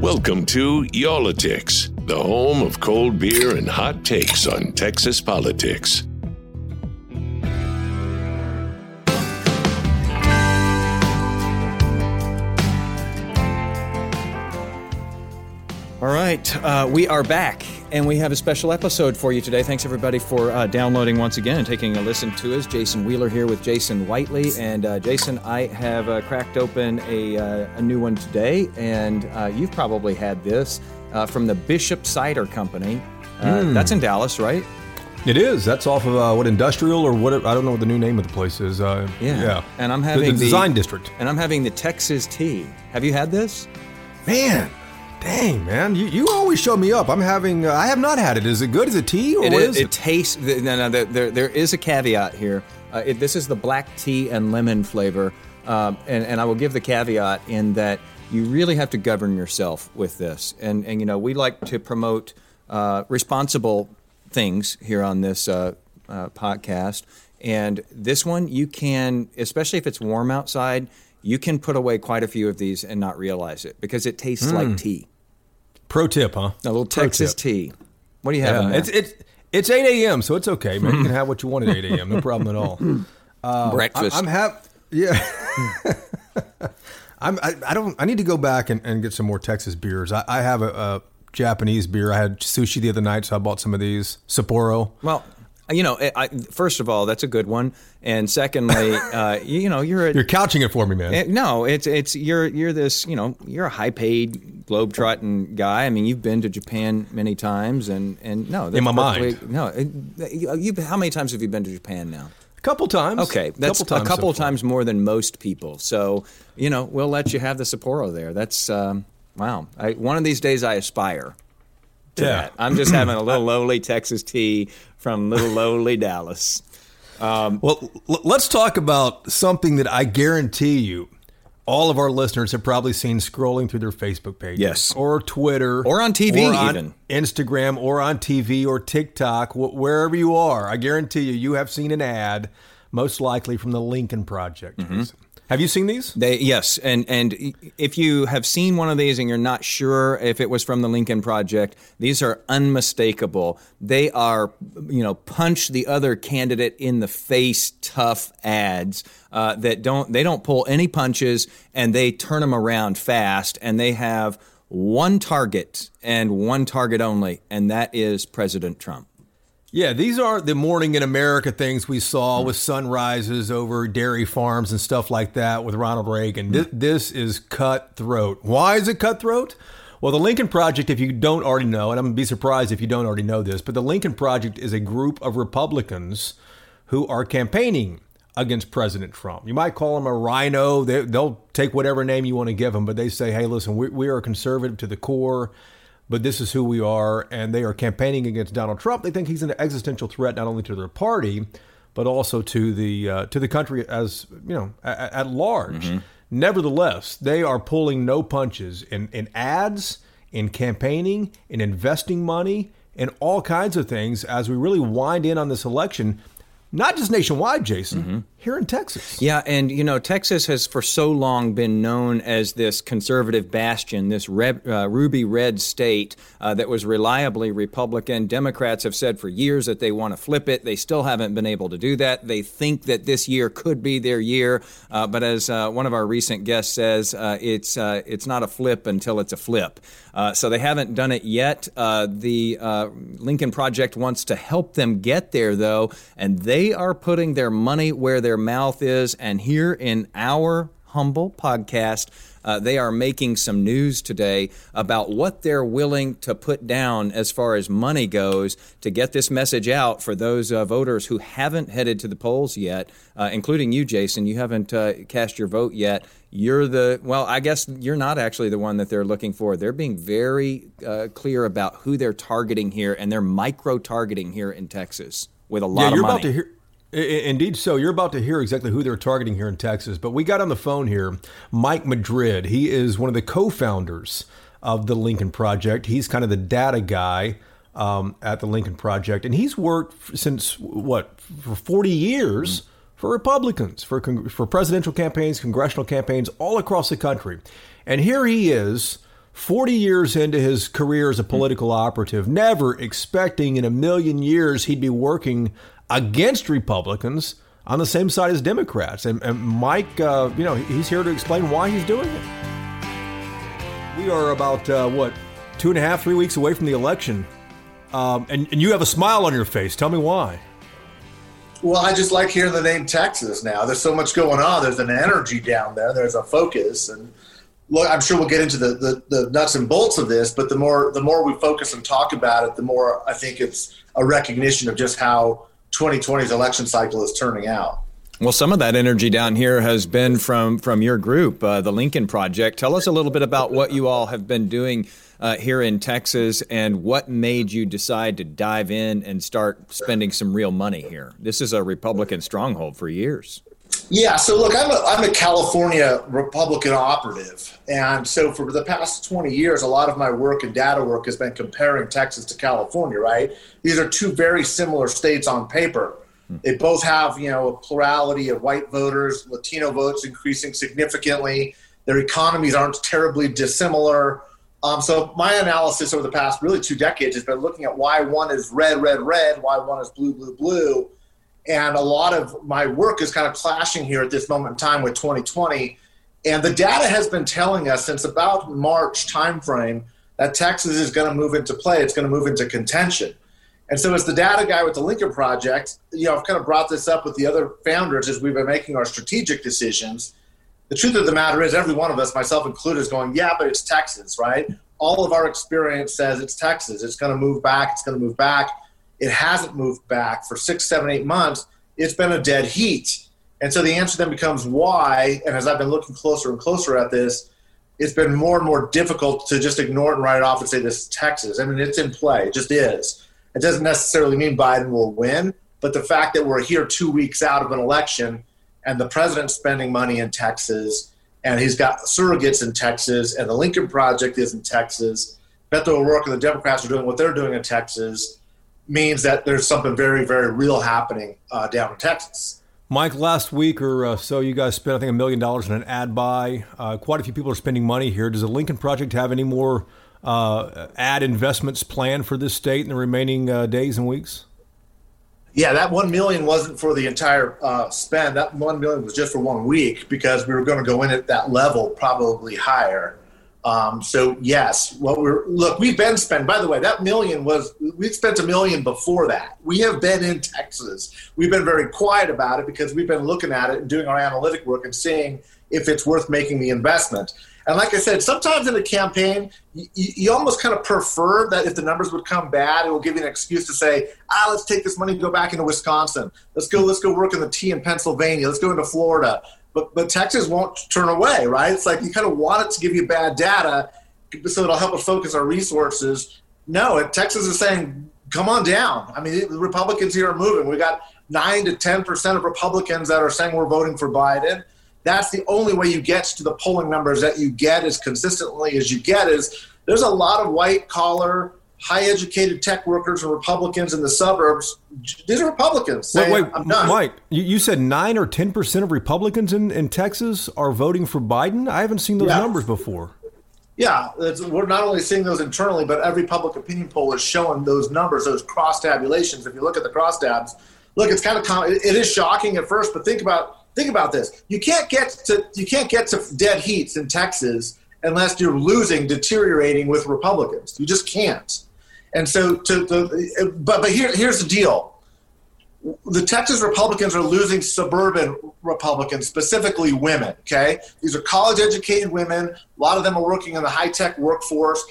Welcome to Y'all-itics, the home of cold beer and hot takes on Texas politics. All right, uh, we are back, and we have a special episode for you today. Thanks everybody for uh, downloading once again and taking a listen to us. Jason Wheeler here with Jason Whiteley, and uh, Jason, I have uh, cracked open a, uh, a new one today, and uh, you've probably had this from the Bishop Cider Company. Mm. That's in Dallas, right? It is. That's off of what industrial or what? I don't know what the new name of the place is. yeah, yeah. And I'm having the, the design district, and I'm having the Texas tea. Have you had this? Man, Dang, man, you, you always show me up. I'm having, uh, I have not had it. Is it good? Is it tea or it what is, is it? It tastes, no, no, there, there is a caveat here. Uh, it, this is the black tea and lemon flavor. Um, and, and I will give the caveat in that you really have to govern yourself with this. And, and you know, we like to promote uh, responsible things here on this uh, uh, podcast. And this one, you can, especially if it's warm outside, you can put away quite a few of these and not realize it because it tastes mm. like tea. Pro tip, huh? A little Pro Texas tip. tea. What do you have? Yeah, it's it's it's eight a.m. So it's okay, man. You can have what you want at eight a.m. No problem at all. Uh, Breakfast. I, am have yeah. I'm I, I, don't I need to go back and, and get some more Texas beers. I, I have a, a, Japanese beer. I had sushi the other night, so I bought some of these Sapporo. Well, you know, I, first of all, that's a good one, and secondly, uh, you, you, know, you're a, you're couching it for me, man. It, no, it's it's you're you're this, you know, you're a high paid globetrotting guy. I mean, you've been to Japan many times, and and no, in my mind, no. It, you, how many times have you been to Japan now? A couple times. Okay, that's couple times a couple so times more than most people. So you know, we'll let you have the Sapporo there. That's um, wow. I, one of these days, I aspire. To yeah. that. I'm just having a little lowly Texas tea from little lowly Dallas. Um, well, l- let's talk about something that I guarantee you all of our listeners have probably seen scrolling through their Facebook pages. Yes. Or Twitter. Or on TV, or on even. Instagram, or on TV, or TikTok, wh- wherever you are. I guarantee you, you have seen an ad, most likely from the Lincoln Project. Mm-hmm. Have you seen these? They yes, and and if you have seen one of these and you're not sure if it was from the Lincoln Project, these are unmistakable. They are you know punch the other candidate in the face tough ads uh, that don't they don't pull any punches and they turn them around fast and they have one target and one target only, and that is President Trump. Yeah, these are the morning in America things we saw with sunrises over dairy farms and stuff like that with Ronald Reagan. This, mm. this is cutthroat. Why is it cutthroat? Well, the Lincoln Project, if you don't already know, and I'm going to be surprised if you don't already know this, but the Lincoln Project is a group of Republicans who are campaigning against President Trump. You might call them a rhino. They, will take whatever name you want to give them, but they say, hey, listen, we, we are conservative to the core but this is who we are. And they are campaigning against Donald Trump. They think he's an existential threat not only to their party, but also to the uh, to the country as you know at, at large. Mm-hmm. Nevertheless, they are pulling no punches in, in ads, in campaigning, in investing money, in all kinds of things as we really wind in on this election not just nationwide, Jason, mm-hmm. Here in Texas. Yeah, and you know, Texas has for so long been known as this conservative bastion, this red, uh, ruby red state uh, that was reliably Republican. Democrats have said for years that they want to flip it. They still haven't been able to do that. They think that this year could be their year, uh, but as uh, one of our recent guests says, uh, it's uh, it's not a flip until it's a flip. so they haven't done it yet. the Lincoln Project wants to help them get there, though, and they are putting their money where their mouth is. And here in our humble podcast. Uh, they are making some news today about what they're willing to put down as far as money goes to get this message out for those uh, voters who haven't headed to the polls yet, uh, including you, Jason. You haven't uh, cast your vote yet. You're the, well, I guess you're not actually the one that they're looking for. They're being very uh, clear about who they're targeting here, and they're micro targeting here in Texas with a lot yeah, of you're money. About to hear- Indeed, so you're about to hear exactly who they're targeting here in Texas. But we got on the phone here Mike Madrid. He is one of the co founders of the Lincoln Project. He's kind of the data guy um, at the Lincoln Project. And he's worked since, what, for 40 years for Republicans, for, for presidential campaigns, congressional campaigns all across the country. And here he is. 40 years into his career as a political operative, never expecting in a million years he'd be working against Republicans on the same side as Democrats. And, and Mike, uh, you know, he's here to explain why he's doing it. We are about, uh, what, two and a half, three weeks away from the election. Um, and, and you have a smile on your face. Tell me why. Well, I just like hearing the name Texas now. There's so much going on. There's an energy down there. There's a focus, and look, I'm sure we'll get into the, the, the, nuts and bolts of this. But the more the more we focus and talk about it, the more I think it's a recognition of just how 2020's election cycle is turning out. Well, some of that energy down here has been from from your group, uh, the Lincoln Project. Tell us a little bit about what you all have been doing uh, here in Texas and what made you decide to dive in and start spending some real money here. This is a Republican stronghold for years. Yeah, so look, I'm a, I'm a California Republican operative. And so for the past 20 years, a lot of my work and data work has been comparing Texas to California, right? These are two very similar states on paper. They both have, you know, a plurality of white voters, Latino votes increasing significantly. Their economies aren't terribly dissimilar. Um, so my analysis over the past really two decades has been looking at why one is red, red, red, why one is blue, blue, blue and a lot of my work is kind of clashing here at this moment in time with 2020 and the data has been telling us since about march timeframe that texas is going to move into play it's going to move into contention. And so as the data guy with the lincoln project you know i've kind of brought this up with the other founders as we've been making our strategic decisions. The truth of the matter is every one of us myself included is going yeah but it's texas right? All of our experience says it's texas it's going to move back it's going to move back it hasn't moved back for six, seven, eight months. It's been a dead heat. And so the answer then becomes why. And as I've been looking closer and closer at this, it's been more and more difficult to just ignore it and write it off and say this is Texas. I mean, it's in play. It just is. It doesn't necessarily mean Biden will win, but the fact that we're here two weeks out of an election and the president's spending money in Texas and he's got surrogates in Texas and the Lincoln Project is in Texas, Beto O'Rourke and the Democrats are doing what they're doing in Texas means that there's something very, very real happening uh, down in Texas. Mike, last week or uh, so, you guys spent, I think, a million dollars on an ad buy. Uh, quite a few people are spending money here. Does the Lincoln Project have any more uh, ad investments planned for this state in the remaining uh, days and weeks? Yeah, that one million wasn't for the entire uh, spend. That one million was just for one week because we were going to go in at that level, probably higher. Um, so yes, what we're look, we've been spent. By the way, that million was we spent a million before that. We have been in Texas. We've been very quiet about it because we've been looking at it and doing our analytic work and seeing if it's worth making the investment. And like I said, sometimes in a campaign, you, you, almost kind of prefer that if the numbers would come bad, it will give you an excuse to say, ah, let's take this money and go back into Wisconsin. Let's go, let's go work in the tea in Pennsylvania. Let's go into Florida but but Texas won't turn away, right? It's like you kind of want it to give you bad data, so it'll help us focus our resources. No, Texas is saying, come on down. I mean, the Republicans here are moving. We got nine to ten percent of Republicans that are saying we're voting for Biden. That's the only way you get to the polling numbers that you get as consistently as you get. Is there's a lot of white collar high educated tech workers and Republicans in the suburbs. These are Republicans. Saying, wait, wait, Mike, you said nine or 10% of Republicans in, in Texas are voting for Biden? I haven't seen those yeah. numbers before. Yeah, we're not only seeing those internally, but every public opinion poll is showing those numbers, those cross tabulations. If you look at the cross tabs, look, it's kind of it is shocking at first, but think about think about this. You can't get to you can't get to dead heats in Texas unless you're losing, deteriorating with Republicans. You just can't. And so, to but but here here's the deal. the Texas Republicans are losing suburban Republicans, specifically women. Okay, these are college-educated women. A lot of them are working in the high-tech workforce.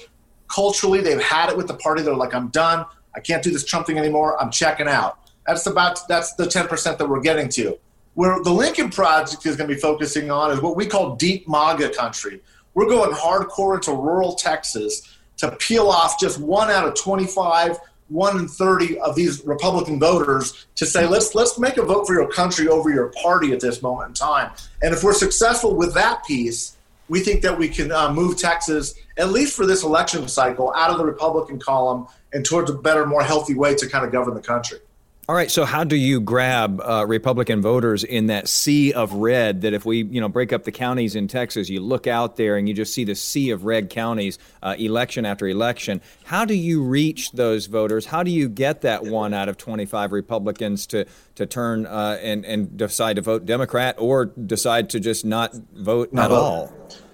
Culturally, they've had it with the party. They're like, "I'm done. I can't do this Trump thing anymore. I'm checking out." That's about that's the 10% that we're getting to. Where the Lincoln Project is going to be focusing on is what we call deep MAGA country. We're going hardcore into rural Texas to peel off just one out of 25 one in 30 of these Republican voters to say, let's, let's make a vote for your country over your party at this moment in time. And if we're successful with that piece, we think that we can uh, move Texas, at least for this election cycle, out of the Republican column and towards a better, more healthy way to kind of govern the country. All right. So, how do you grab uh, Republican voters in that sea of red? That if we, you know, break up the counties in Texas, you look out there and you just see the sea of red counties, uh, election after election. How do you reach those voters? How do you get that one out of 25 Republicans to to turn uh, and and decide to vote Democrat or decide to just not vote not at vote. all?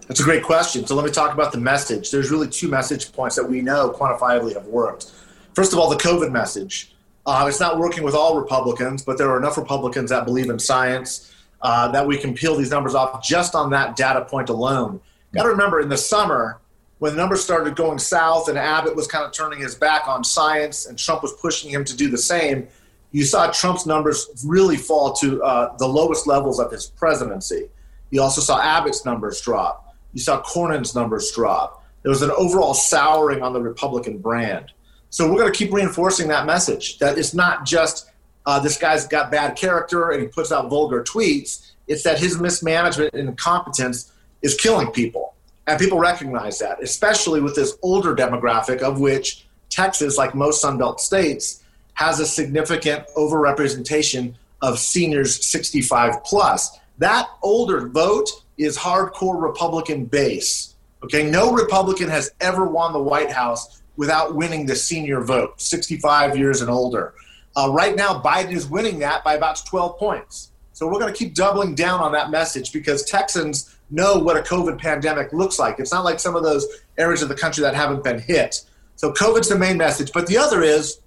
That's a great question. So let me talk about the message. There's really two message points that we know quantifiably have worked. First of all, the COVID message uh, it's not working with all Republicans, but there are enough Republicans that believe in science uh, that we can peel these numbers off just on that data point alone. Got to remember, in the summer, when the numbers started going south and Abbott was kind of turning his back on science and Trump was pushing him to do the same, you saw Trump's numbers really fall to uh, the lowest levels of his presidency. You also saw Abbott's numbers drop. You saw Cornyn's numbers drop. There was an overall souring on the Republican brand. So we're going to keep reinforcing that message that it's not just uh, this guy's got bad character and he puts out vulgar tweets. It's that his mismanagement and incompetence is killing people. And people recognize that, especially with this older demographic, of which Texas, like most Sunbelt states, has a significant overrepresentation of seniors 65 plus. That older vote is hardcore Republican base. Okay, no Republican has ever won the White House without winning the senior vote, 65 years and older. Uh, right now, Biden is winning that by about 12 points. So we're going to keep doubling down on that message because Texans know what a COVID pandemic looks like. It's not like some of those areas of the country that haven't been hit. So COVID's the main message. But the other is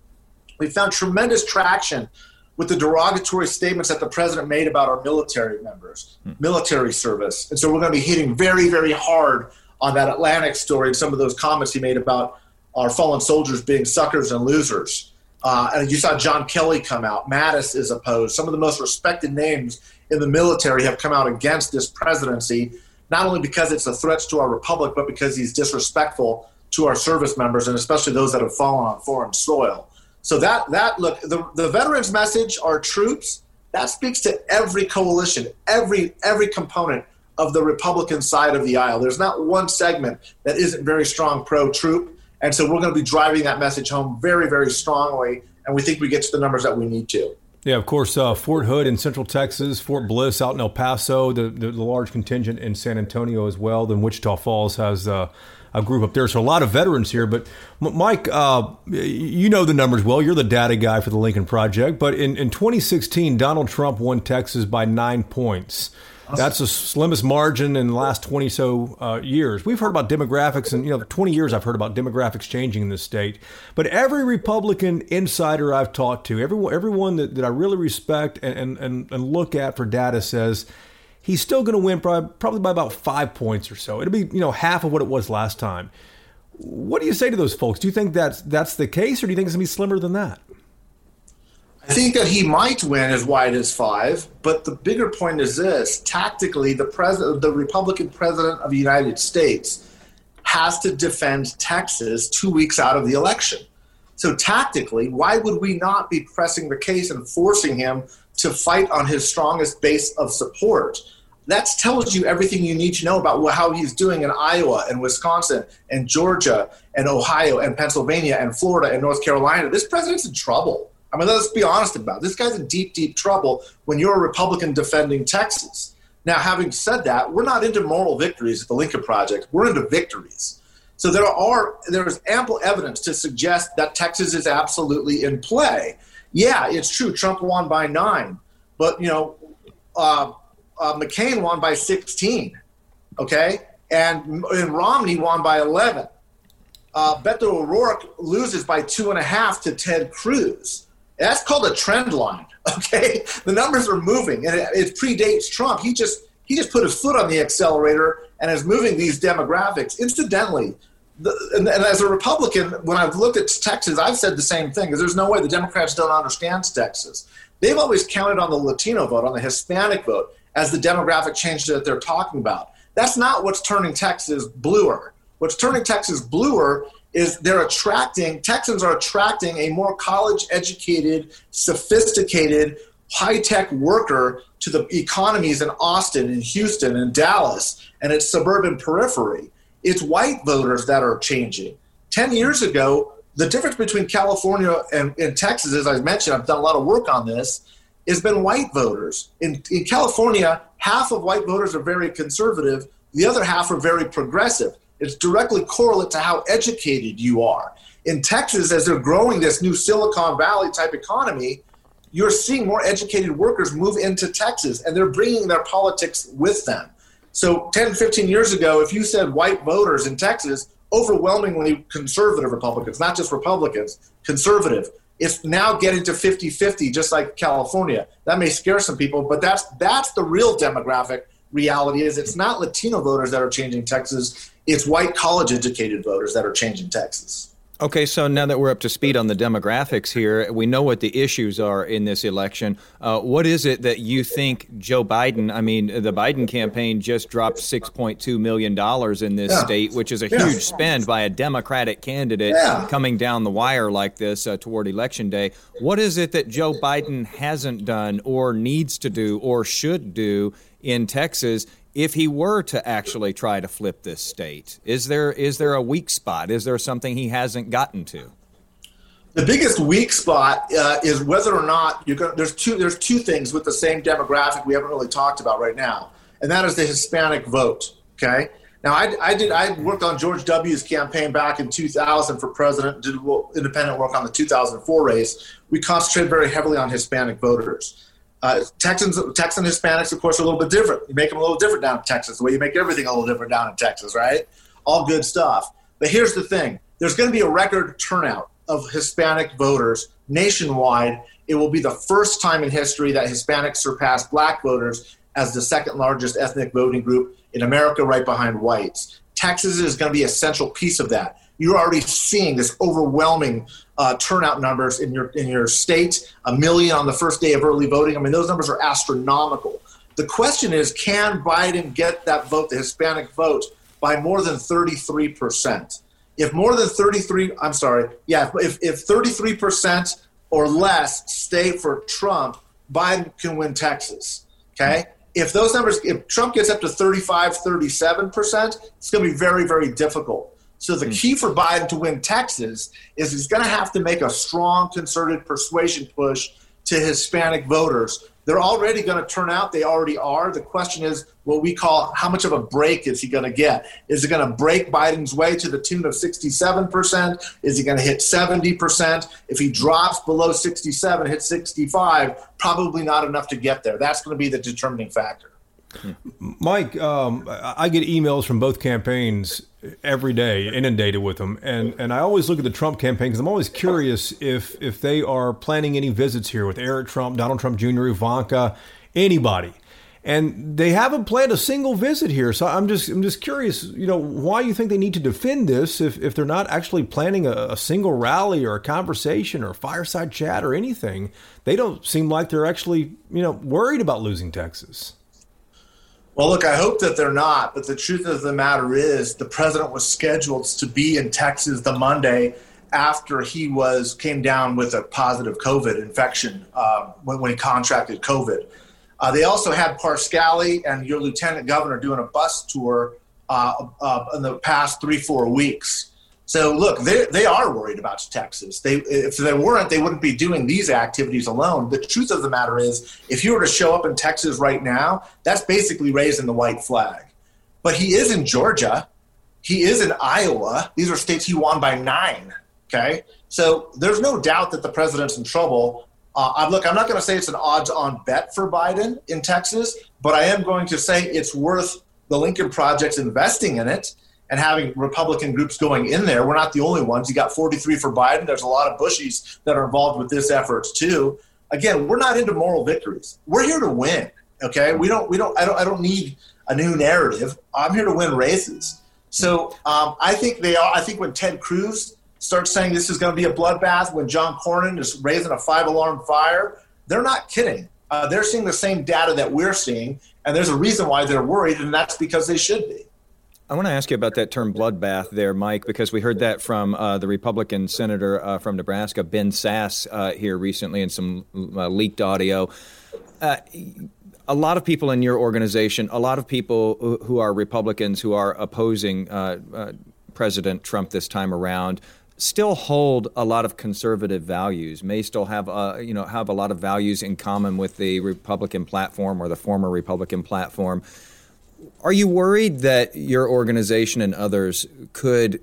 we found tremendous traction with the derogatory statements that the president made about our military members, hmm. military service. And so we're going to be hitting very, very hard on that Atlantic story and some of those comments he made about our fallen soldiers being suckers and losers. Uh, and you saw John Kelly come out. Mattis is opposed. Some of the most respected names in the military have come out against this presidency, not only because it's a threat to our republic, but because he's disrespectful to our service members and especially those that have fallen on foreign soil. So that that look the, the veterans message, our troops, that speaks to every coalition, every every component of the Republican side of the aisle. There's not one segment that isn't very strong pro troop. And so we're going to be driving that message home very, very strongly. And we think we get to the numbers that we need to. Yeah, of course, uh, Fort Hood in Central Texas, Fort Bliss out in El Paso, the, the, the large contingent in San Antonio as well. Then Wichita Falls has uh, a group up there. So a lot of veterans here. But Mike, uh, you know the numbers well. You're the data guy for the Lincoln Project. But in, in 2016, Donald Trump won Texas by nine points. That's the slimmest margin in the last 20 so uh, years. We've heard about demographics, and you know, 20 years I've heard about demographics changing in this state. But every Republican insider I've talked to, everyone, everyone that, that I really respect and, and, and look at for data says he's still going to win probably, by about five points or so. It'll be you know half of what it was last time. What do you say to those folks? Do you think that's that's the case, or do you think it's going to be slimmer than that? I think that he might win as wide as five, but the bigger point is this: tactically, the president, the Republican president of the United States, has to defend Texas two weeks out of the election. So tactically, why would we not be pressing the case and forcing him to fight on his strongest base of support? That tells you everything you need to know about how he's doing in Iowa and Wisconsin and Georgia and Ohio and Pennsylvania and Florida and North Carolina. This president's in trouble. I mean, let's be honest about it. This guy's in deep, deep trouble when you're a Republican defending Texas. Now, having said that, we're not into moral victories at the Lincoln Project. We're into victories. So there are there is ample evidence to suggest that Texas is absolutely in play. Yeah, it's true. Trump won by nine, but you know, uh, uh, McCain won by 16. Okay, and, and Romney won by 11. Uh, Beto O'Rourke loses by two and a half to Ted Cruz. That's called a trend line. Okay, the numbers are moving, and it, it predates Trump. He just he just put his foot on the accelerator and is moving these demographics. Incidentally, the, and, and, as a Republican, when I've looked at Texas, I've said the same thing because there's no way the Democrats don't understand Texas. They've always counted on the Latino vote, on the Hispanic vote, as the demographic change that they're talking about. That's not what's turning Texas bluer. What's turning Texas bluer is they're attracting, Texans are attracting a more college educated, sophisticated, high tech worker to the economies in Austin and Houston and Dallas and its suburban periphery. It's white voters that are changing. 10 years ago, the difference between California and, and Texas, as I mentioned, I've done a lot of work on this, has been white voters. In, in California, half of white voters are very conservative, the other half are very progressive. It's directly correlate to how educated you are. In Texas, as they're growing this new Silicon Valley type economy, you're seeing more educated workers move into Texas and they're bringing their politics with them. So 10, 15 years ago, if you said white voters in Texas, overwhelmingly conservative Republicans, not just Republicans, conservative. It's now getting to 50-50, just like California. That may scare some people, but that's that's the real demographic reality is it's not Latino voters that are changing Texas, it's white college educated voters that are changing Texas. Okay, so now that we're up to speed on the demographics here, we know what the issues are in this election. Uh, what is it that you think Joe Biden, I mean, the Biden campaign just dropped $6.2 million in this yeah. state, which is a yeah. huge spend by a Democratic candidate yeah. coming down the wire like this uh, toward Election Day. What is it that Joe Biden hasn't done or needs to do or should do in Texas if he were to actually try to flip this state? Is there is there a weak spot? Is there something he hasn't gotten to? The biggest weak spot uh, is whether or not you're going. There's two. There's two things with the same demographic we haven't really talked about right now, and that is the Hispanic vote. Okay. Now, I, I did. I worked on George W.'s campaign back in 2000 for president. Did independent work on the 2004 race. We concentrated very heavily on Hispanic voters. Uh, Texans, Texan Hispanics, of course, are a little bit different. You make them a little different down in Texas, the way you make everything a little different down in Texas, right? All good stuff. But here's the thing there's going to be a record turnout of Hispanic voters nationwide. It will be the first time in history that Hispanics surpass black voters as the second largest ethnic voting group in America, right behind whites. Texas is going to be a central piece of that. You're already seeing this overwhelming uh, turnout numbers in your in your state, a million on the first day of early voting. I mean, those numbers are astronomical. The question is, can Biden get that vote, the Hispanic vote, by more than 33 percent? If more than 33, I'm sorry, yeah, if if 33 percent or less stay for Trump, Biden can win Texas. Okay. If those numbers, if Trump gets up to 35, 37 percent, it's going to be very, very difficult. So the hmm. key for Biden to win Texas is he's going to have to make a strong concerted persuasion push to Hispanic voters. They're already going to turn out. They already are. The question is what we call how much of a break is he going to get? Is it going to break Biden's way to the tune of 67%? Is he going to hit 70%? If he drops below 67, hit 65, probably not enough to get there. That's going to be the determining factor. Mike, um, I get emails from both campaigns every day, inundated with them, and and I always look at the Trump campaign because I'm always curious if if they are planning any visits here with Eric Trump, Donald Trump Jr., Ivanka, anybody, and they haven't planned a single visit here. So I'm just I'm just curious, you know, why you think they need to defend this if if they're not actually planning a, a single rally or a conversation or a fireside chat or anything? They don't seem like they're actually you know worried about losing Texas. Well, look, I hope that they're not, but the truth of the matter is the president was scheduled to be in Texas the Monday after he was came down with a positive COVID infection uh, when, when, he contracted COVID. Uh, they also had Parscale and your lieutenant governor doing a bus tour uh in the past three, four weeks. So look, they, they are worried about Texas. They, if they weren't, they wouldn't be doing these activities alone. The truth of the matter is, if you were to show up in Texas right now, that's basically raising the white flag. But he is in Georgia. He is in Iowa. These are states he won by nine. Okay, so there's no doubt that the president's in trouble. Uh, look, I'm not going to say it's an odds-on bet for Biden in Texas, but I am going to say it's worth the Lincoln Project's investing in it and having Republican groups going in there. We're not the only ones. You got 43 for Biden. There's a lot of Bushies that are involved with this effort too. Again, we're not into moral victories. We're here to win. Okay, we don't. We don't. I don't. I don't need a new narrative. I'm here to win races. So um, I think they are. I think when Ted Cruz starts saying this is going to be a bloodbath, when John Cornyn is raising a five alarm fire, they're not kidding. Uh, they're seeing the same data that we're seeing, and there's a reason why they're worried, and that's because they should be. I want to ask you about that term bloodbath there, Mike, because we heard that from uh, the Republican senator uh, from Nebraska, Ben Sasse, uh, here recently in some uh, leaked audio. Uh, a lot of people in your organization, a lot of people who are Republicans who are opposing uh, President Trump this time around, still hold a lot of conservative values, may still have a, you know have a lot of values in common with the Republican platform or the former Republican platform. Are you worried that your organization and others could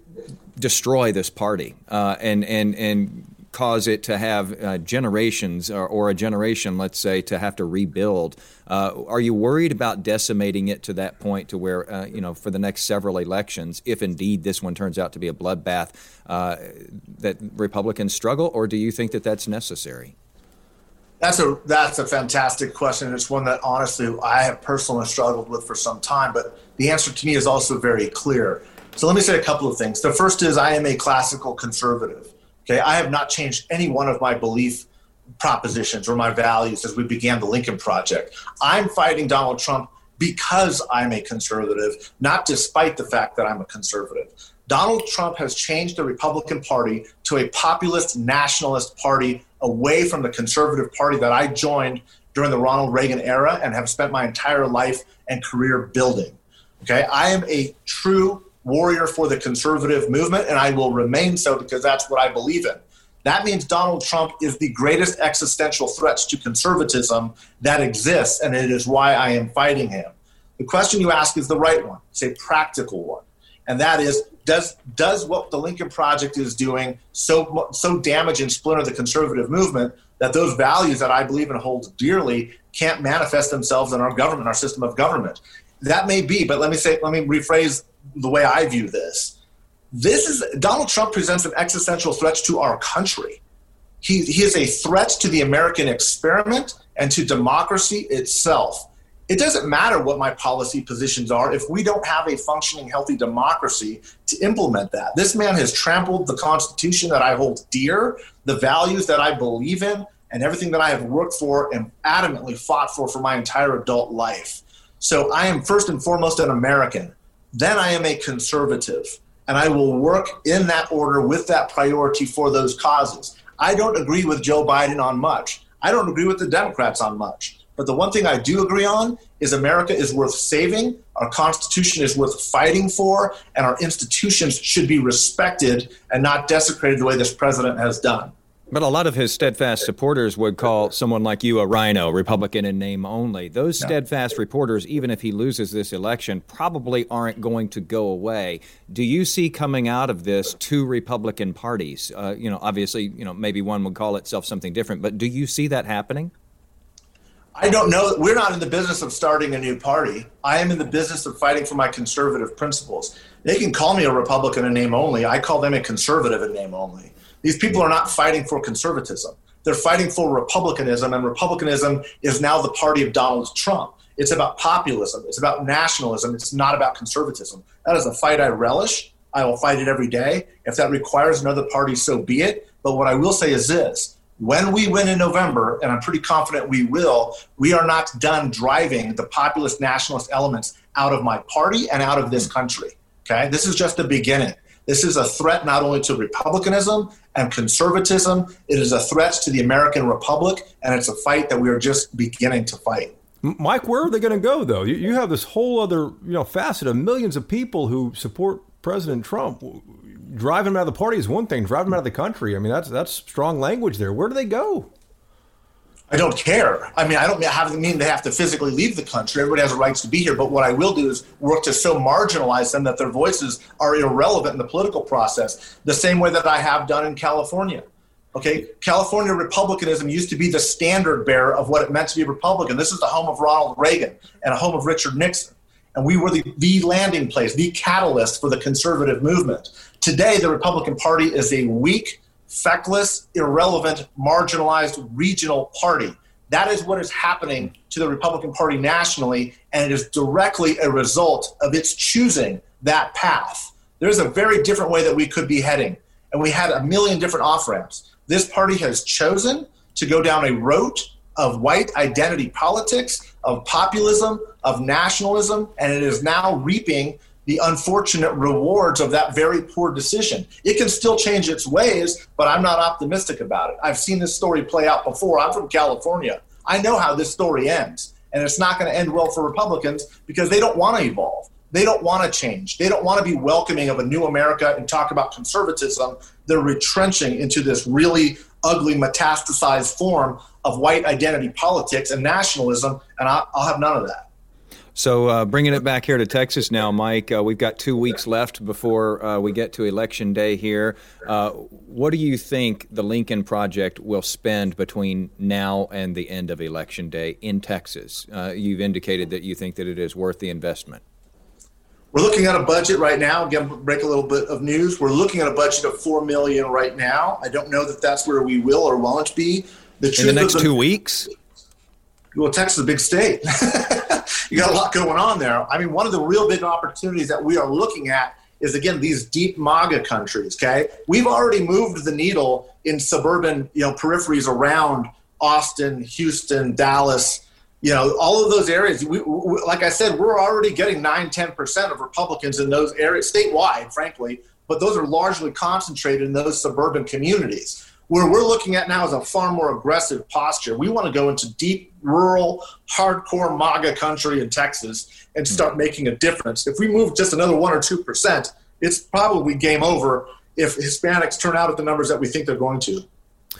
destroy this party uh, and and and cause it to have uh, generations or, or, a generation, let's say, to have to rebuild? Uh, are you worried about decimating it to that point to where uh, you know for the next several elections, if indeed this one turns out to be a bloodbath, uh, that Republicans struggle, or do you think that that's necessary? That's a that's a fantastic question. It's one that honestly I have personally struggled with for some time, but the answer to me is also very clear. So let me say a couple of things. The first is I am a classical conservative. Okay, I have not changed any one of my belief propositions or my values as we began the Lincoln Project. I'm fighting Donald Trump because I'm a conservative, not despite the fact that I'm a conservative. Donald Trump has changed the Republican Party to a populist nationalist party away from the conservative party that I joined during the Ronald Reagan era and have spent my entire life and career building. Okay, I am a true warrior for the conservative movement, and I will remain so because that's what I believe in. That means Donald Trump is the greatest existential threat to conservatism that exists, and it is why I am fighting him. The question you ask is the right one. It's a practical one, and that is does does what the Lincoln Project is doing so so damage and splinter the conservative movement that those values that I believe and hold dearly can't manifest themselves in our government, our system of government? That may be, but let me say, let me rephrase the way I view this. This is Donald Trump presents an existential threat to our country. He, he is a threat to the American experiment and to democracy itself it doesn't matter what my policy positions are if we don't have a functioning, healthy democracy to implement that. This man has trampled the Constitution that I hold dear, the values that I believe in, and everything that I have worked for and adamantly fought for for my entire adult life. So I am first and foremost an American. Then I am a conservative, and I will work in that order with that priority for those causes. I don't agree with Joe Biden on much. I don't agree with the Democrats on much. But the one thing I do agree on is America is worth saving, our Constitution is worth fighting for, and our institutions should be respected and not desecrated the way this president has done. But a lot of his steadfast supporters would call someone like you a rhino, Republican in name only. Those steadfast reporters, even if he loses this election, probably aren't going to go away. Do you see coming out of this two Republican parties? Uh, you know, obviously, you know, maybe one would call itself something different, but do you see that happening? I don't know. We're not in the business of starting a new party. I am in the business of fighting for my conservative principles. They can call me a Republican in name only. I call them a conservative in name only. These people are not fighting for conservatism. They're fighting for republicanism, and republicanism is now the party of Donald Trump. It's about populism. It's about nationalism. It's not about conservatism. That is a fight I relish. I will fight it every day. If that requires another party, so be it. But what I will say is this when we win in November, and I'm pretty confident we will, we are not done driving the populist nationalist elements out of my party and out of this hmm. country. Okay, this is just the beginning. This is a threat not only to republicanism and conservatism, it is a threat to the American Republic, and it's a fight that we are just beginning to fight. Mike, where are they going to go, though? You, you have this whole other you know facet of millions of people who support President Trump driving them out of the party is one thing. Driving them out of the country, I mean, that's that's strong language there. Where do they go? I don't care. I mean, I don't have to mean they have to physically leave the country. Everybody has a right to be here. But what I will do is work to so marginalize them that their voices are irrelevant in the political process, the same way that I have done in California. Okay, California Republicanism used to be the standard bearer of what it meant to be Republican. This is the home of Ronald Reagan and a home of Richard Nixon. and we were the, the landing place, the catalyst for the conservative movement. Today, the Republican Party is a weak, feckless, irrelevant, marginalized regional party. That is what is happening to the Republican Party nationally, and it is directly a result of its choosing that path. There's a very different way that we could be heading, and we had a million different off ramps. This party has chosen to go down a road of white identity politics, of populism, of nationalism, and it is now reaping the unfortunate rewards of that very poor decision. It can still change its ways, but I'm not optimistic about it. I've seen this story play out before. I'm from California. I know how this story ends, and it's not going to end well for Republicans because they don't want to evolve. They don't want to change. They don't want to be welcoming of a new America and talk about conservatism. They're retrenching into this really ugly metastasized form of white identity politics and nationalism, and I'll, have none of that. So, uh, bringing it back here to Texas now, Mike, uh, we've got two weeks left before uh, we get to Election Day here. Uh, what do you think the Lincoln Project will spend between now and the end of Election Day in Texas? Uh, you've indicated that you think that it is worth the investment. We're looking at a budget right now. Again, break a little bit of news. We're looking at a budget of four million right now. I don't know that that's where we will or won't be. The in the next the, two weeks. Well, Texas is a big state. you got a lot going on there. I mean, one of the real big opportunities that we are looking at is again these deep MAGA countries. Okay, we've already moved the needle in suburban, you know, peripheries around Austin, Houston, Dallas. You know, all of those areas. We, we, like I said, we're already getting 9, 10 percent of Republicans in those areas statewide, frankly. But those are largely concentrated in those suburban communities. Where we're looking at now is a far more aggressive posture. We want to go into deep, rural, hardcore MAGA country in Texas and hmm. start making a difference. If we move just another one or two percent, it's probably game over if Hispanics turn out at the numbers that we think they're going to.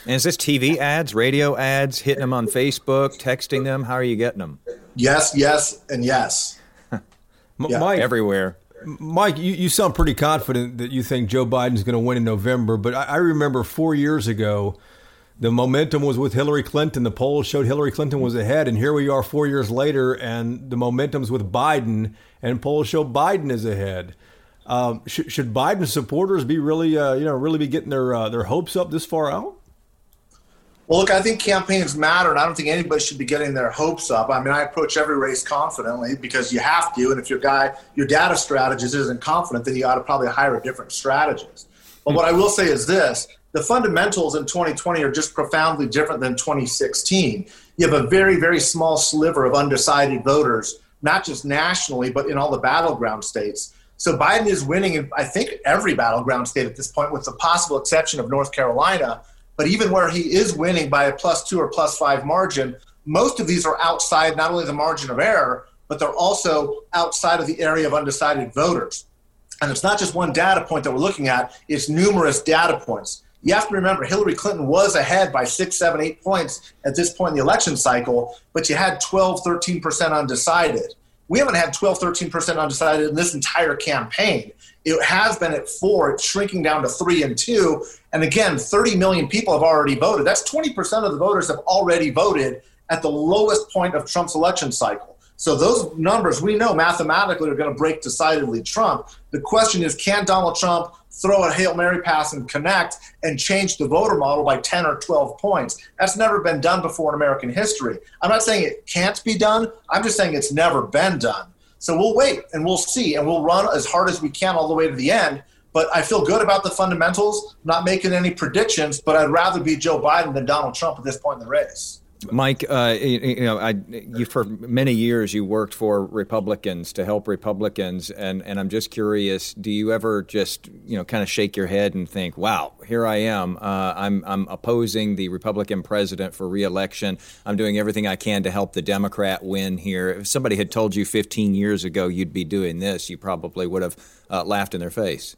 And is this TV ads, radio ads, hitting them on Facebook, texting them? How are you getting them? Yes, yes, and yes. yeah. Mike, everywhere. Mike, you, you sound pretty confident that you think Joe Biden's going to win in November, but I, I remember four years ago, the momentum was with Hillary Clinton. The polls showed Hillary Clinton was ahead, and here we are four years later, and the momentum's with Biden, and polls show Biden is ahead. Um, should, should Biden supporters be really, uh, you know, really be getting their uh, their hopes up this far out? Well, look, I think campaigns matter, and I don't think anybody should be getting their hopes up. I mean, I approach every race confidently because you have to, and if your guy, your data strategist isn't confident, then you ought to probably hire a different strategist. But what I will say is this: the fundamentals in 2020 are just profoundly different than 2016. You have a very, very small sliver of undecided voters, not just nationally, but in all the battleground states. So Biden is winning in, I think, every battleground state at this point, with the possible exception of North Carolina but even where he is winning by a plus two or plus five margin, most of these are outside not only the margin of error, but they're also outside of the area of undecided voters. And it's not just one data point that we're looking at, it's numerous data points. You have to remember Hillary Clinton was ahead by six, seven, eight points at this point in the election cycle, but you had 12, 13% undecided. We haven't had 12, 13% undecided in this entire campaign. It has been at four, it's shrinking down to three and two. And again, 30 million people have already voted. That's 20% of the voters have already voted at the lowest point of Trump's election cycle. So those numbers we know mathematically are going to break decidedly Trump. The question is can Donald Trump throw a Hail Mary pass and connect and change the voter model by 10 or 12 points? That's never been done before in American history. I'm not saying it can't be done, I'm just saying it's never been done. So we'll wait and we'll see and we'll run as hard as we can all the way to the end. But I feel good about the fundamentals, not making any predictions, but I'd rather be Joe Biden than Donald Trump at this point in the race. Mike, uh, you, know, I, you for many years you worked for Republicans to help Republicans, and, and I'm just curious: Do you ever just you know kind of shake your head and think, "Wow, here I am. Uh, I'm I'm opposing the Republican president for reelection. I'm doing everything I can to help the Democrat win here." If somebody had told you 15 years ago you'd be doing this, you probably would have uh, laughed in their face.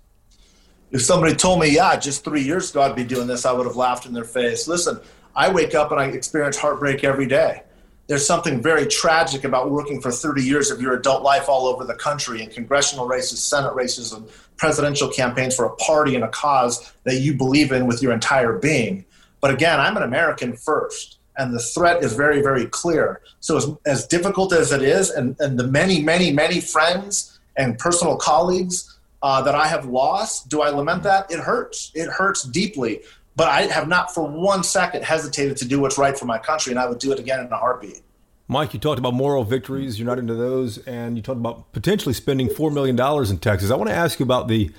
If somebody told me, "Yeah, just three years ago I'd be doing this," I would have laughed in their face. Listen. I wake up and I experience heartbreak every day. There's something very tragic about working for 30 years of your adult life all over the country in congressional races, Senate races, and presidential campaigns for a party and a cause that you believe in with your entire being. But again, I'm an American first. and the threat is very, very clear. So, as, as difficult as it is, and, and the many, many, many friends and personal colleagues uh, that I have lost, do I lament that? It hurts. It hurts deeply. But I have not for one second hesitated to do what's right for my country, and I would do it again in a heartbeat. Mike, you talked about moral victories. You're not into those, and you talked about potentially spending four million dollars in Texas. I want to ask you about the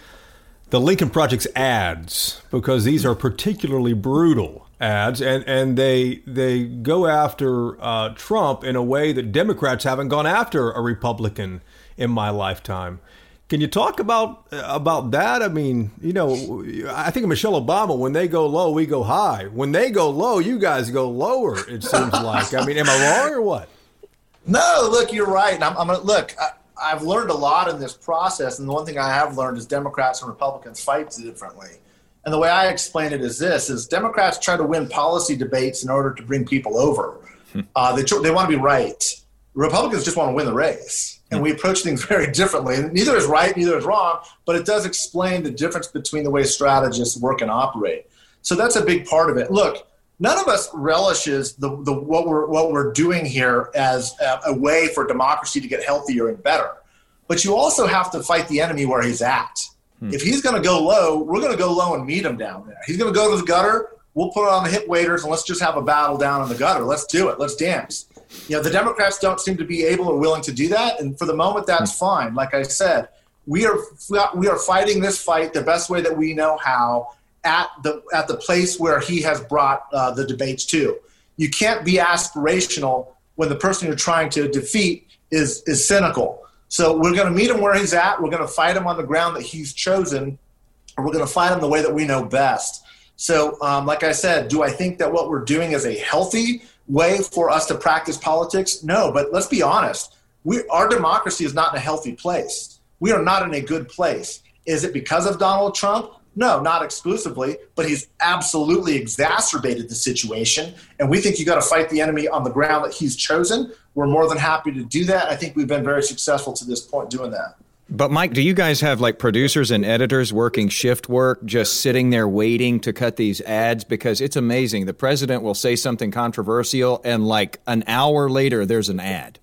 the Lincoln Project's ads because these are particularly brutal ads, and and they they go after uh, Trump in a way that Democrats haven't gone after a Republican in my lifetime. Can you talk about about that? I mean, you know, I think Michelle Obama. When they go low, we go high. When they go low, you guys go lower. It seems like. I mean, am I wrong or what? No, look, you're right. I'm, I'm gonna look. I, I've learned a lot in this process, and the one thing I have learned is Democrats and Republicans fight differently. And the way I explain it is this: is Democrats try to win policy debates in order to bring people over. Hmm. Uh, they they want to be right. Republicans just want to win the race, and we approach things very differently. And neither is right, neither is wrong, but it does explain the difference between the way strategists work and operate. So that's a big part of it. Look, none of us relishes the, the what we're what we're doing here as a, a way for democracy to get healthier and better. But you also have to fight the enemy where he's at. Hmm. If he's going to go low, we're going to go low and meet him down there. He's going to go to the gutter. We'll put on the hip waders and let's just have a battle down in the gutter. Let's do it. Let's dance. You know, the Democrats don't seem to be able or willing to do that, and for the moment, that's hmm. fine. Like I said, we are we are fighting this fight the best way that we know how at the at the place where he has brought uh, the debates to. You can't be aspirational when the person you're trying to defeat is is cynical. So we're going to meet him where he's at. We're going to fight him on the ground that he's chosen, and we're going to fight him the way that we know best. So, um, like I said, do I think that what we're doing is a healthy way for us to practice politics? No, but let's be honest. We, our democracy is not in a healthy place. We are not in a good place. Is it because of Donald Trump? No, not exclusively, but he's absolutely exacerbated the situation. And we think you got to fight the enemy on the ground that he's chosen. We're more than happy to do that. I think we've been very successful to this point doing that. But Mike, do you guys have like producers and editors working shift work, just sitting there waiting to cut these ads? Because it's amazing. The president will say something controversial, and like an hour later, there's an ad.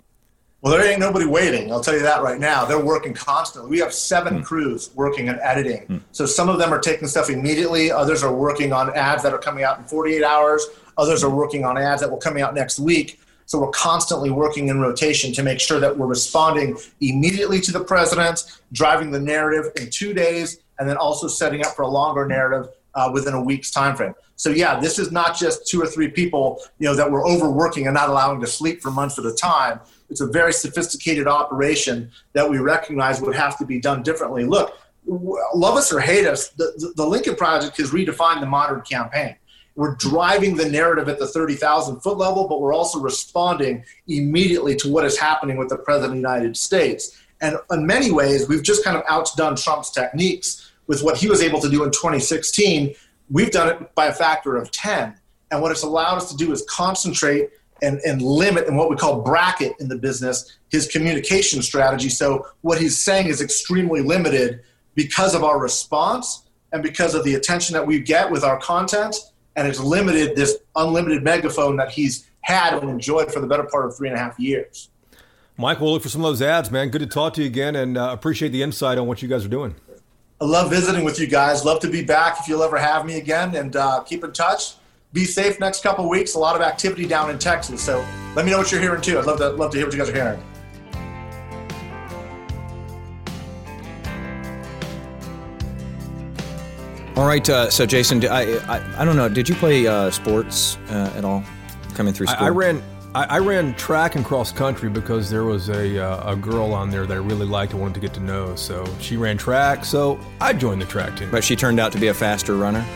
Well, there ain't nobody waiting. I'll tell you that right now. They're working constantly. We have seven mm. crews working and editing. Mm. So some of them are taking stuff immediately. Others are working on ads that are coming out in 48 hours. Others are working on ads that will coming out next week. So we're constantly working in rotation to make sure that we're responding immediately to the president, driving the narrative in two days, and then also setting up for a longer narrative uh, within a week's time frame. So yeah, this is not just two or three people, you know, that we're overworking and not allowing to sleep for months at a time. It's a very sophisticated operation that we recognize would have to be done differently. Look, love us or hate us, the, the Lincoln Project has redefined the modern campaign. We're driving the narrative at the 30,000 foot level, but we're also responding immediately to what is happening with the President of the United States. And in many ways, we've just kind of outdone Trump's techniques with what he was able to do in 2016. We've done it by a factor of 10. And what it's allowed us to do is concentrate and, and limit and what we call bracket in the business his communication strategy. So what he's saying is extremely limited because of our response and because of the attention that we get with our content. And it's limited this unlimited megaphone that he's had and enjoyed for the better part of three and a half years. Mike, we'll look for some of those ads, man. Good to talk to you again and uh, appreciate the insight on what you guys are doing. I love visiting with you guys. Love to be back if you'll ever have me again and uh, keep in touch be safe next couple weeks. A lot of activity down in Texas. So let me know what you're hearing too. I'd love to love to hear what you guys are hearing. All right. Uh, so Jason, I, I, I don't know. Did you play uh, sports uh, at all coming through school? I, I ran. I, I, ran track and cross country because there was a, uh, a girl on there that I really liked and wanted to get to know. So she ran track, so I joined the track team. But she turned out to be a faster runner.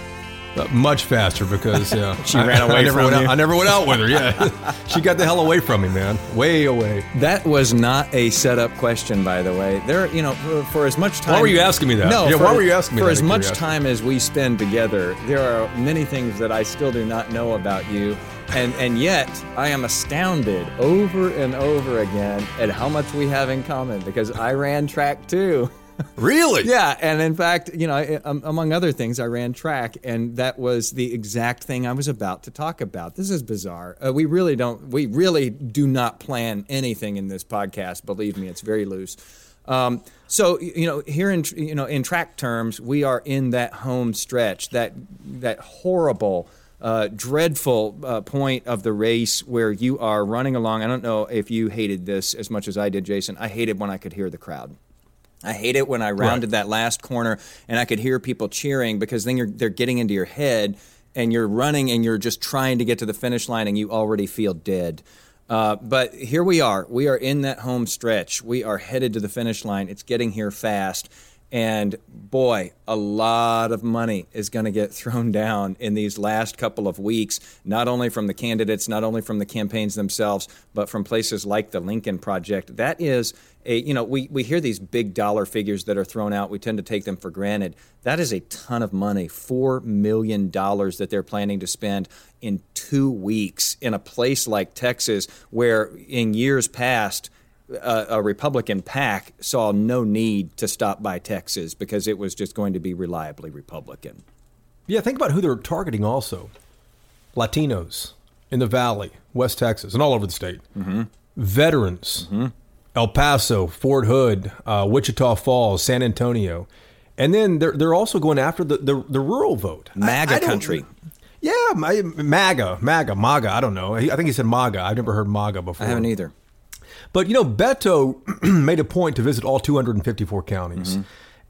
Uh, much faster because uh, she I, ran away I never from went you. Out, I never went out with her. Yeah, she got the hell away from me, man. Way away. That was not a setup question, by the way. There, you know, for, for as much time. Why were you asking me that? No, yeah, for, why were you asking me for that? For as much time as we spend together, there are many things that I still do not know about you. And, and yet, I am astounded over and over again at how much we have in common because I ran track too. really? Yeah, and in fact, you know, among other things, I ran track, and that was the exact thing I was about to talk about. This is bizarre. Uh, we really don't. We really do not plan anything in this podcast. Believe me, it's very loose. Um, so you know, here in you know in track terms, we are in that home stretch, that that horrible. Uh, dreadful uh, point of the race where you are running along. I don't know if you hated this as much as I did, Jason. I hated when I could hear the crowd. I hate it when I rounded right. that last corner and I could hear people cheering because then they're getting into your head and you're running and you're just trying to get to the finish line and you already feel dead. Uh, but here we are. We are in that home stretch. We are headed to the finish line. It's getting here fast. And boy, a lot of money is going to get thrown down in these last couple of weeks, not only from the candidates, not only from the campaigns themselves, but from places like the Lincoln Project. That is a, you know, we, we hear these big dollar figures that are thrown out. We tend to take them for granted. That is a ton of money $4 million that they're planning to spend in two weeks in a place like Texas, where in years past, a, a, Republican PAC saw no need to stop by Texas because it was just going to be reliably Republican. Yeah, think about who they're targeting also Latinos in the Valley, West Texas, and all over the state, mm-hmm. veterans, mm-hmm. El Paso, Fort Hood, uh, Wichita Falls, San Antonio. And then they're, they're also going after the, the, the rural vote. MAGA I, I country. Yeah, MAGA, MAGA, MAGA. I don't know. I think he said MAGA. I've never heard MAGA before. I haven't either. But you know, Beto made a point to visit all 254 counties. Mm-hmm.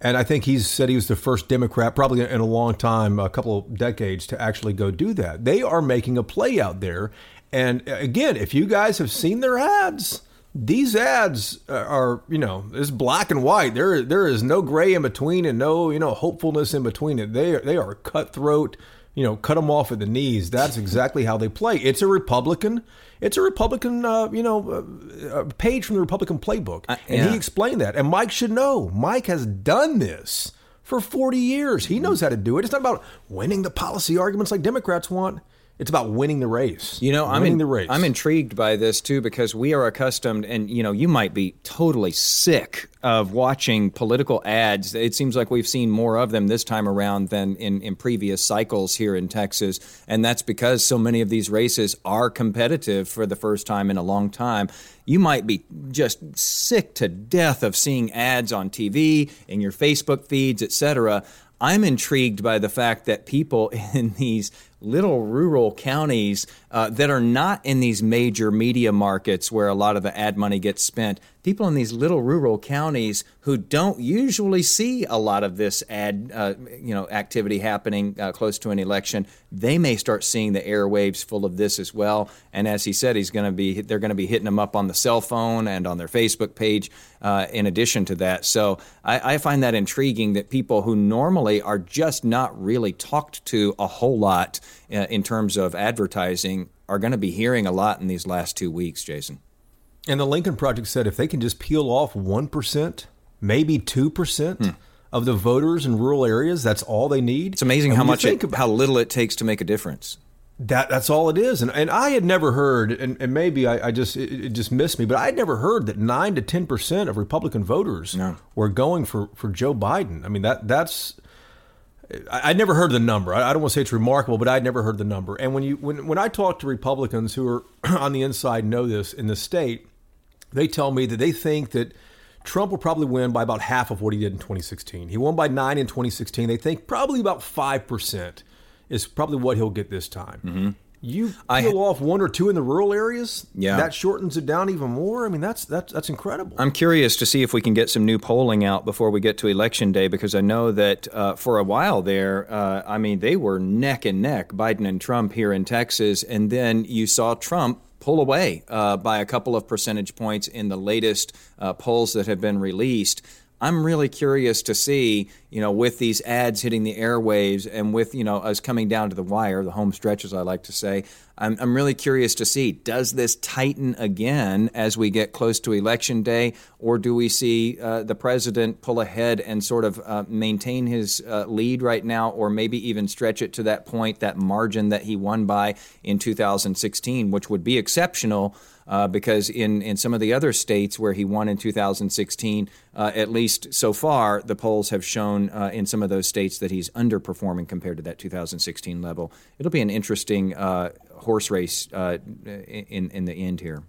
And I think he said he was the first Democrat, probably in a long time, a couple of decades, to actually go do that. They are making a play out there. And uh, again, if you guys have seen their ads, these ads are, you know, it's black and white. There, there is no gray in between and no, you know, hopefulness in between it. They, they are cutthroat you know, cut them off at the knees. That's exactly how they play. It's a Republican. It's a Republican, uh, you know, uh, uh page from the Republican playbook, uh, yeah. and he explained that. And Mike should know. Mike has done this for 40 years. He knows how to do it. It's not about winning the policy arguments like Democrats want. It's about winning the race. You know, I'm in, the race. I'm intrigued by this too because we are accustomed, and you know, you might be totally sick of watching political ads. It seems like we've seen more of them this time around than in, in previous cycles here in Texas, and that's because so many of these races are competitive for the first time in a long time. You might be just sick to death of seeing ads on TV, in your Facebook feeds, etc. I'm intrigued by the fact that people in these little rural counties uh, that are not in these major media markets where a lot of the ad money gets spent people in these little rural counties who don't usually see a lot of this ad, uh, you know, activity happening uh, close to an election, they may start seeing the airwaves full of this as well. And as he said, he's going to be they're going to be hitting them up on the cell phone and on their Facebook page. Uh, in addition to that, so I, I find that intriguing that people who normally are just not really talked to a whole lot uh, in terms of advertising are going to be hearing a lot in these last two weeks, Jason. And the Lincoln Project said if they can just peel off 1%, maybe 2% hmm. of the voters in rural areas, that's all they need. It's amazing and how much it, how little it takes to make a difference. That that's all it is. And and I had never heard and, and maybe I, I just it, it, just missed me, but I had never heard that 9 to 10% of Republican voters no. were going for for Joe Biden. I mean that that's I, never heard the number. I, I, don't want to say it's remarkable, but I'd never heard the number. And when you when when I talk to Republicans who are on the inside know this in the state, they tell me that they think that Trump will probably win by about half of what he did in 2016. He won by nine in 2016. They think probably about 5% is probably what he'll get this time. Mm-hmm. You peel I, off one or two in the rural areas, yeah. that shortens it down even more. I mean, that's that's that's incredible. I'm curious to see if we can get some new polling out before we get to election day, because I know that uh, for a while there, uh, I mean, they were neck and neck, Biden and Trump here in Texas, and then you saw Trump pull away uh, by a couple of percentage points in the latest uh, polls that have been released. I'm really curious to see you know, with these ads hitting the airwaves and with, you know, us coming down to the wire, the home stretch, as I like to say, I'm, I'm really curious to see does this tighten again as we get close to election day, or do we see uh, the president pull ahead and sort of uh, maintain his uh, lead right now, or maybe even stretch it to that point, that margin that he won by in 2016, which would be exceptional? Uh, because in, in some of the other states where he won in 2016, uh, at least so far, the polls have shown uh, in some of those states that he's underperforming compared to that 2016 level. It'll be an interesting uh, horse race uh, in, in the end here.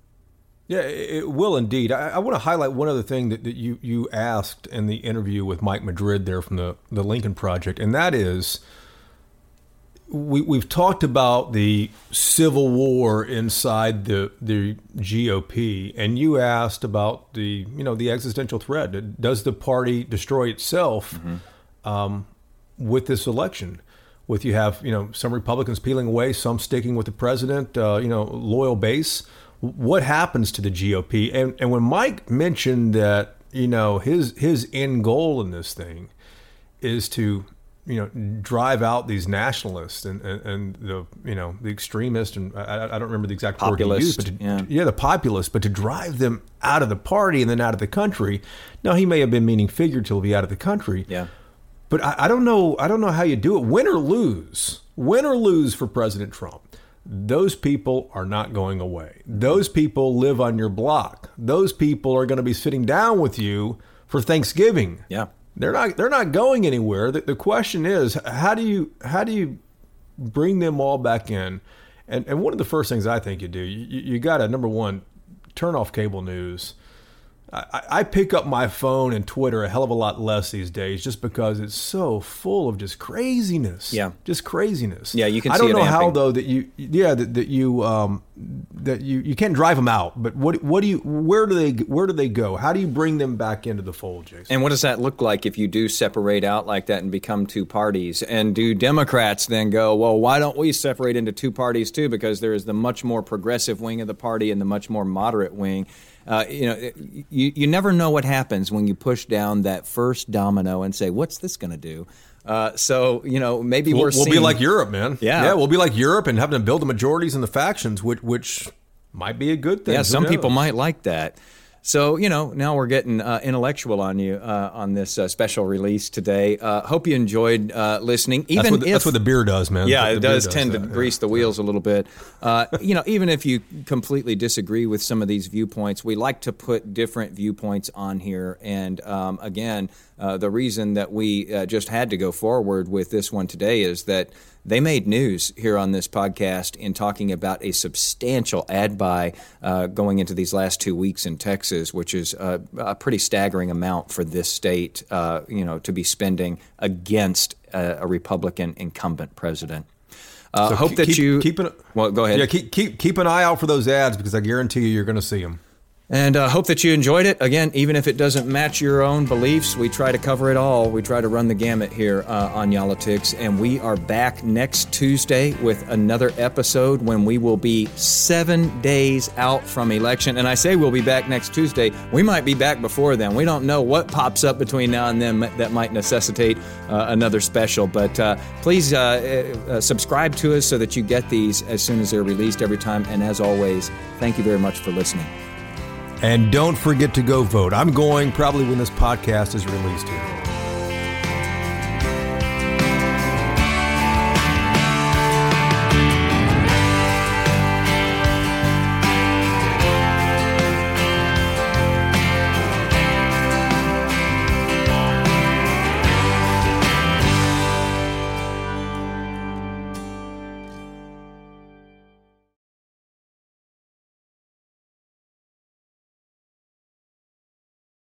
Yeah, it will indeed. I, I, want to highlight one other thing that, that you, you asked in the interview with Mike Madrid there from the, the Lincoln Project, and that is we, we've talked about the civil war inside the the GOP, and you asked about the you know the existential threat. Does the party destroy itself mm-hmm. um, with this election? With you have you know some Republicans peeling away, some sticking with the president, uh, you know loyal base. What happens to the GOP? And and when Mike mentioned that you know his his end goal in this thing is to you know drive out these nationalists and, and, and, the you know the extremists and I, I don't remember the exact populist, word he used, but to, yeah. yeah. the populists, but to drive them out of the party and then out of the country. Now he may have been meaning figuratively out of the country. Yeah. But I, I don't know. I don't know how you do it. Win or lose, win or lose for President Trump. Those people are not going away. Those people live on your block. Those people are going to be sitting down with you for Thanksgiving. Yeah they're not they're not going anywhere. The, the question is how do you how do you bring them all back in? And and one of the first things I think you do, you, you got to number one turn off cable news I, I, pick up my phone and Twitter a hell of a lot less these days, just because it's so full of just craziness. Yeah, just craziness. Yeah, you can. I don't know how though that you, yeah, that, that you, um, that you, you can't drive them out. But what, what do you, where do they, where do they go? How do you bring them back into the fold, Jason? And what does that look like if you do separate out like that and become two parties? And do Democrats then go, well, why don't we separate into two parties too? Because there is the much more progressive wing of the party and the much more moderate wing uh, you know, you, you never know what happens when you push down that first domino and say, what's this going to do? Uh, so you know maybe we'll, we're we'll be like Europe, man. Yeah, yeah, we'll be like Europe and having to build the majorities in the factions, which which might be a good thing. Yeah, some people might like that. So, you know, now we're getting uh, intellectual on you uh, on this uh, special release today. Uh, hope you enjoyed uh, listening. Even that's what, the, if, that's what the beer does, man. Yeah, it does does tend that, to yeah. grease the wheels a little bit. Uh, you know, even if you completely disagree with some of these viewpoints, we like to put different viewpoints on here. And um, again, the reason that we just had to go forward with this one today is that they made news here on this podcast in talking about a substantial ad buy uh, going into these last two weeks in Texas, which is a, a pretty staggering amount for this state, uh, you know, to be spending against a, a Republican incumbent president. Uh, so hope keep, that you keep an, well. Go ahead. Yeah, keep keep keep an eye out for those ads because I guarantee you you're going to see them. And uh, hope that you enjoyed it. Again, even if it doesn't match your own beliefs, we try to cover it all. We try to run the gamut here uh, on Y'all-itics. And we are back next Tuesday with another episode when we will be seven days out from election. And I say we'll be back next Tuesday. We might be back before then. We don't know what pops up between now and then that might necessitate uh, another special. But uh, please uh, uh, subscribe to us so that you get these as soon as they're released every time. And as always, thank you very much for listening. And don't forget to go vote. I'm going probably when this podcast is released here.